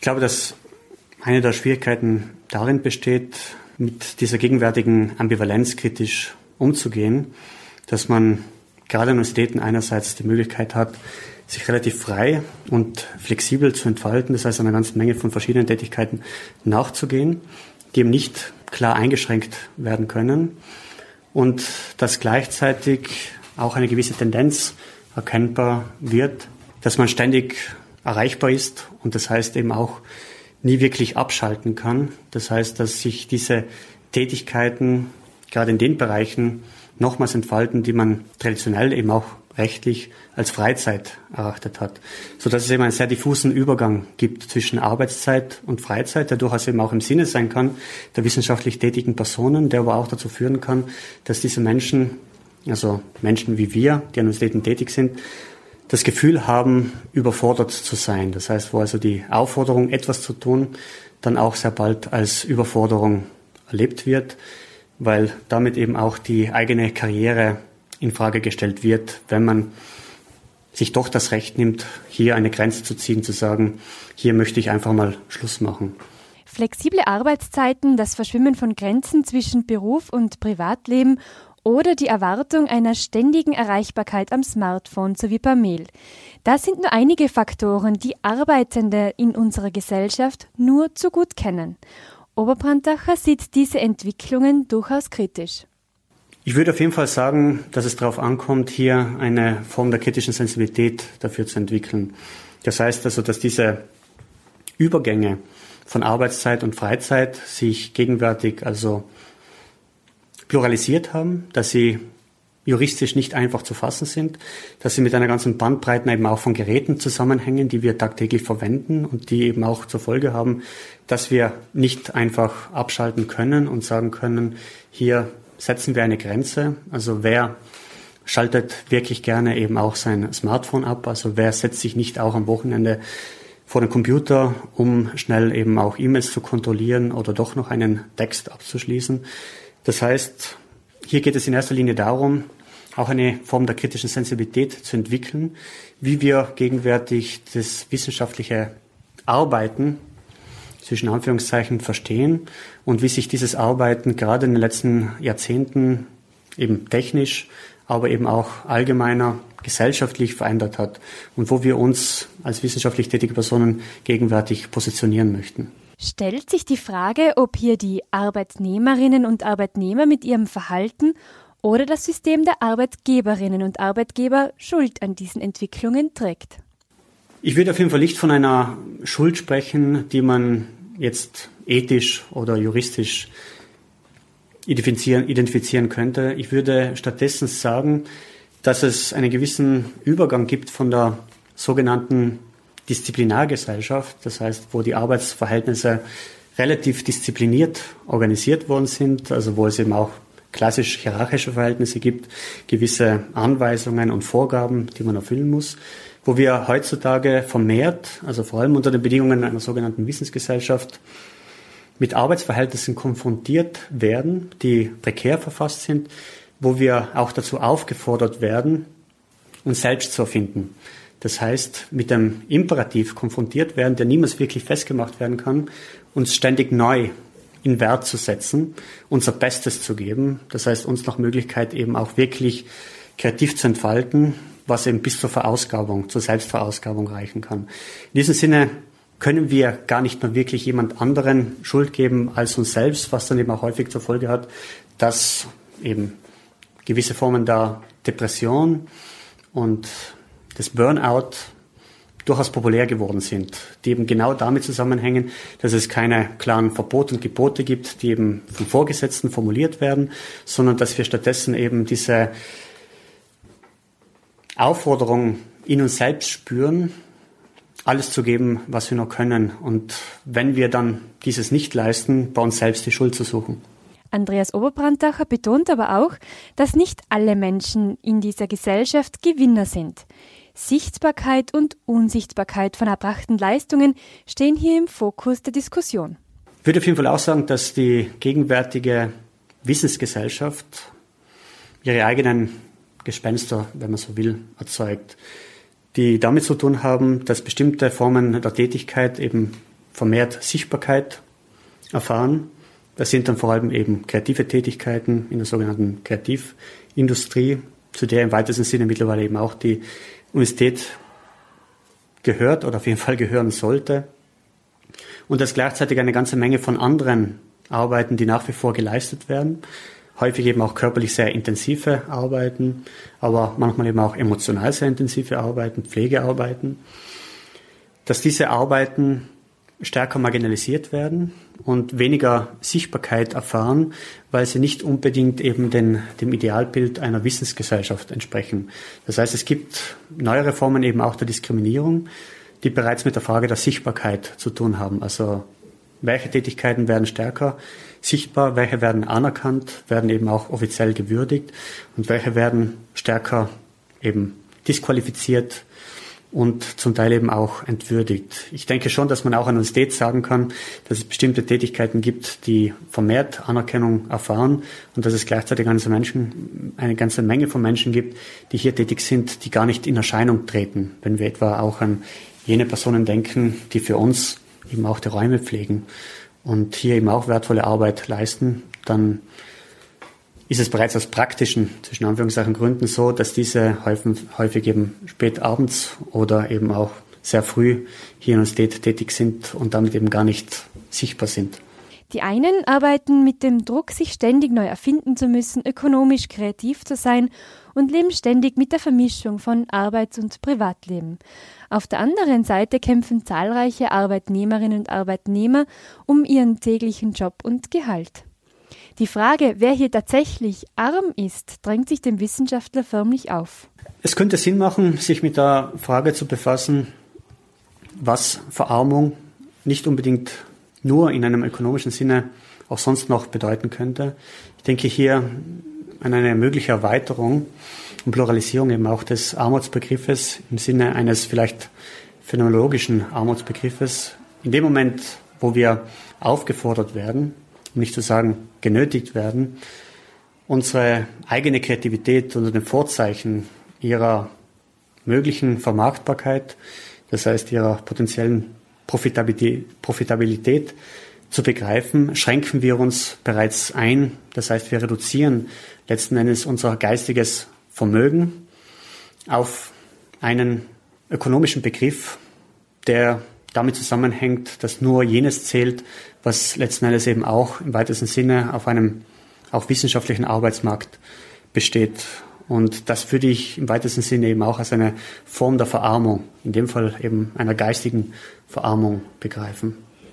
Ich glaube, dass eine der Schwierigkeiten darin besteht, mit dieser gegenwärtigen Ambivalenz kritisch umzugehen, dass man gerade in Universitäten einerseits die Möglichkeit hat, sich relativ frei und flexibel zu entfalten, das heißt einer ganzen Menge von verschiedenen Tätigkeiten nachzugehen, die eben nicht klar eingeschränkt werden können. Und dass gleichzeitig auch eine gewisse Tendenz erkennbar wird, dass man ständig erreichbar ist und das heißt eben auch nie wirklich abschalten kann. Das heißt, dass sich diese Tätigkeiten gerade in den Bereichen nochmals entfalten, die man traditionell eben auch rechtlich als Freizeit erachtet hat, so dass es eben einen sehr diffusen Übergang gibt zwischen Arbeitszeit und Freizeit, der durchaus eben auch im Sinne sein kann der wissenschaftlich tätigen Personen, der aber auch dazu führen kann, dass diese Menschen, also Menschen wie wir, die an Universitäten tätig sind, das Gefühl haben, überfordert zu sein. Das heißt, wo also die Aufforderung, etwas zu tun, dann auch sehr bald als Überforderung erlebt wird, weil damit eben auch die eigene Karriere in Frage gestellt wird, wenn man sich doch das Recht nimmt, hier eine Grenze zu ziehen, zu sagen, hier möchte ich einfach mal Schluss machen. Flexible Arbeitszeiten, das Verschwimmen von Grenzen zwischen Beruf und Privatleben oder die Erwartung einer ständigen Erreichbarkeit am Smartphone sowie per Mail. Das sind nur einige Faktoren, die Arbeitende in unserer Gesellschaft nur zu gut kennen. Oberbrandacher sieht diese Entwicklungen durchaus kritisch. Ich würde auf jeden Fall sagen, dass es darauf ankommt, hier eine Form der kritischen Sensibilität dafür zu entwickeln. Das heißt also, dass diese Übergänge von Arbeitszeit und Freizeit sich gegenwärtig also pluralisiert haben, dass sie juristisch nicht einfach zu fassen sind, dass sie mit einer ganzen Bandbreite eben auch von Geräten zusammenhängen, die wir tagtäglich verwenden und die eben auch zur Folge haben, dass wir nicht einfach abschalten können und sagen können, hier setzen wir eine Grenze. Also wer schaltet wirklich gerne eben auch sein Smartphone ab? Also wer setzt sich nicht auch am Wochenende vor den Computer, um schnell eben auch E-Mails zu kontrollieren oder doch noch einen Text abzuschließen? Das heißt, hier geht es in erster Linie darum, auch eine Form der kritischen Sensibilität zu entwickeln, wie wir gegenwärtig das wissenschaftliche Arbeiten zwischen Anführungszeichen verstehen und wie sich dieses Arbeiten gerade in den letzten Jahrzehnten eben technisch, aber eben auch allgemeiner gesellschaftlich verändert hat und wo wir uns als wissenschaftlich tätige Personen gegenwärtig positionieren möchten stellt sich die Frage, ob hier die Arbeitnehmerinnen und Arbeitnehmer mit ihrem Verhalten oder das System der Arbeitgeberinnen und Arbeitgeber Schuld an diesen Entwicklungen trägt. Ich würde auf jeden Fall nicht von einer Schuld sprechen, die man jetzt ethisch oder juristisch identifizieren, identifizieren könnte. Ich würde stattdessen sagen, dass es einen gewissen Übergang gibt von der sogenannten Disziplinargesellschaft, das heißt, wo die Arbeitsverhältnisse relativ diszipliniert organisiert worden sind, also wo es eben auch klassisch hierarchische Verhältnisse gibt, gewisse Anweisungen und Vorgaben, die man erfüllen muss, wo wir heutzutage vermehrt, also vor allem unter den Bedingungen einer sogenannten Wissensgesellschaft, mit Arbeitsverhältnissen konfrontiert werden, die prekär verfasst sind, wo wir auch dazu aufgefordert werden, uns selbst zu erfinden. Das heißt, mit dem Imperativ konfrontiert werden, der niemals wirklich festgemacht werden kann, uns ständig neu in Wert zu setzen, unser Bestes zu geben. Das heißt, uns nach Möglichkeit eben auch wirklich kreativ zu entfalten, was eben bis zur Verausgabung, zur Selbstverausgabung reichen kann. In diesem Sinne können wir gar nicht mehr wirklich jemand anderen Schuld geben als uns selbst, was dann eben auch häufig zur Folge hat, dass eben gewisse Formen der Depression und des Burnout durchaus populär geworden sind, die eben genau damit zusammenhängen, dass es keine klaren Verbote und Gebote gibt, die eben von Vorgesetzten formuliert werden, sondern dass wir stattdessen eben diese Aufforderung in uns selbst spüren, alles zu geben, was wir nur können. Und wenn wir dann dieses nicht leisten, bei uns selbst die Schuld zu suchen. Andreas Oberbrandacher betont aber auch, dass nicht alle Menschen in dieser Gesellschaft Gewinner sind. Sichtbarkeit und Unsichtbarkeit von erbrachten Leistungen stehen hier im Fokus der Diskussion. Ich würde auf jeden Fall auch sagen, dass die gegenwärtige Wissensgesellschaft ihre eigenen Gespenster, wenn man so will, erzeugt, die damit zu tun haben, dass bestimmte Formen der Tätigkeit eben vermehrt Sichtbarkeit erfahren. Das sind dann vor allem eben kreative Tätigkeiten in der sogenannten Kreativindustrie, zu der im weitesten Sinne mittlerweile eben auch die Universität gehört oder auf jeden Fall gehören sollte. Und das gleichzeitig eine ganze Menge von anderen Arbeiten, die nach wie vor geleistet werden. Häufig eben auch körperlich sehr intensive Arbeiten, aber manchmal eben auch emotional sehr intensive Arbeiten, Pflegearbeiten. Dass diese Arbeiten stärker marginalisiert werden und weniger Sichtbarkeit erfahren, weil sie nicht unbedingt eben den, dem Idealbild einer Wissensgesellschaft entsprechen. Das heißt, es gibt neuere Formen eben auch der Diskriminierung, die bereits mit der Frage der Sichtbarkeit zu tun haben. Also welche Tätigkeiten werden stärker sichtbar, welche werden anerkannt, werden eben auch offiziell gewürdigt und welche werden stärker eben disqualifiziert, und zum Teil eben auch entwürdigt. Ich denke schon, dass man auch an Universität sagen kann, dass es bestimmte Tätigkeiten gibt, die vermehrt Anerkennung erfahren und dass es gleichzeitig eine, Menschen, eine ganze Menge von Menschen gibt, die hier tätig sind, die gar nicht in Erscheinung treten. Wenn wir etwa auch an jene Personen denken, die für uns eben auch die Räume pflegen und hier eben auch wertvolle Arbeit leisten, dann ist es bereits aus praktischen, zwischen Anführungszeichen, Gründen so, dass diese häufig, häufig eben spät abends oder eben auch sehr früh hier in Universität tätig sind und damit eben gar nicht sichtbar sind. Die einen arbeiten mit dem Druck, sich ständig neu erfinden zu müssen, ökonomisch kreativ zu sein und leben ständig mit der Vermischung von Arbeits- und Privatleben. Auf der anderen Seite kämpfen zahlreiche Arbeitnehmerinnen und Arbeitnehmer um ihren täglichen Job und Gehalt. Die Frage, wer hier tatsächlich arm ist, drängt sich dem Wissenschaftler förmlich auf. Es könnte Sinn machen, sich mit der Frage zu befassen, was Verarmung nicht unbedingt nur in einem ökonomischen Sinne auch sonst noch bedeuten könnte. Ich denke hier an eine mögliche Erweiterung und Pluralisierung eben auch des Armutsbegriffes im Sinne eines vielleicht phänomenologischen Armutsbegriffes. In dem Moment, wo wir aufgefordert werden, um nicht zu sagen genötigt werden, unsere eigene Kreativität unter den Vorzeichen ihrer möglichen Vermarktbarkeit, das heißt ihrer potenziellen Profitabilität, Profitabilität zu begreifen, schränken wir uns bereits ein. Das heißt, wir reduzieren letzten Endes unser geistiges Vermögen auf einen ökonomischen Begriff, der damit zusammenhängt, dass nur jenes zählt, was letzten Endes eben auch im weitesten Sinne auf einem auch wissenschaftlichen Arbeitsmarkt besteht. Und das würde ich im weitesten Sinne eben auch als eine Form der Verarmung, in dem Fall eben einer geistigen Verarmung begreifen.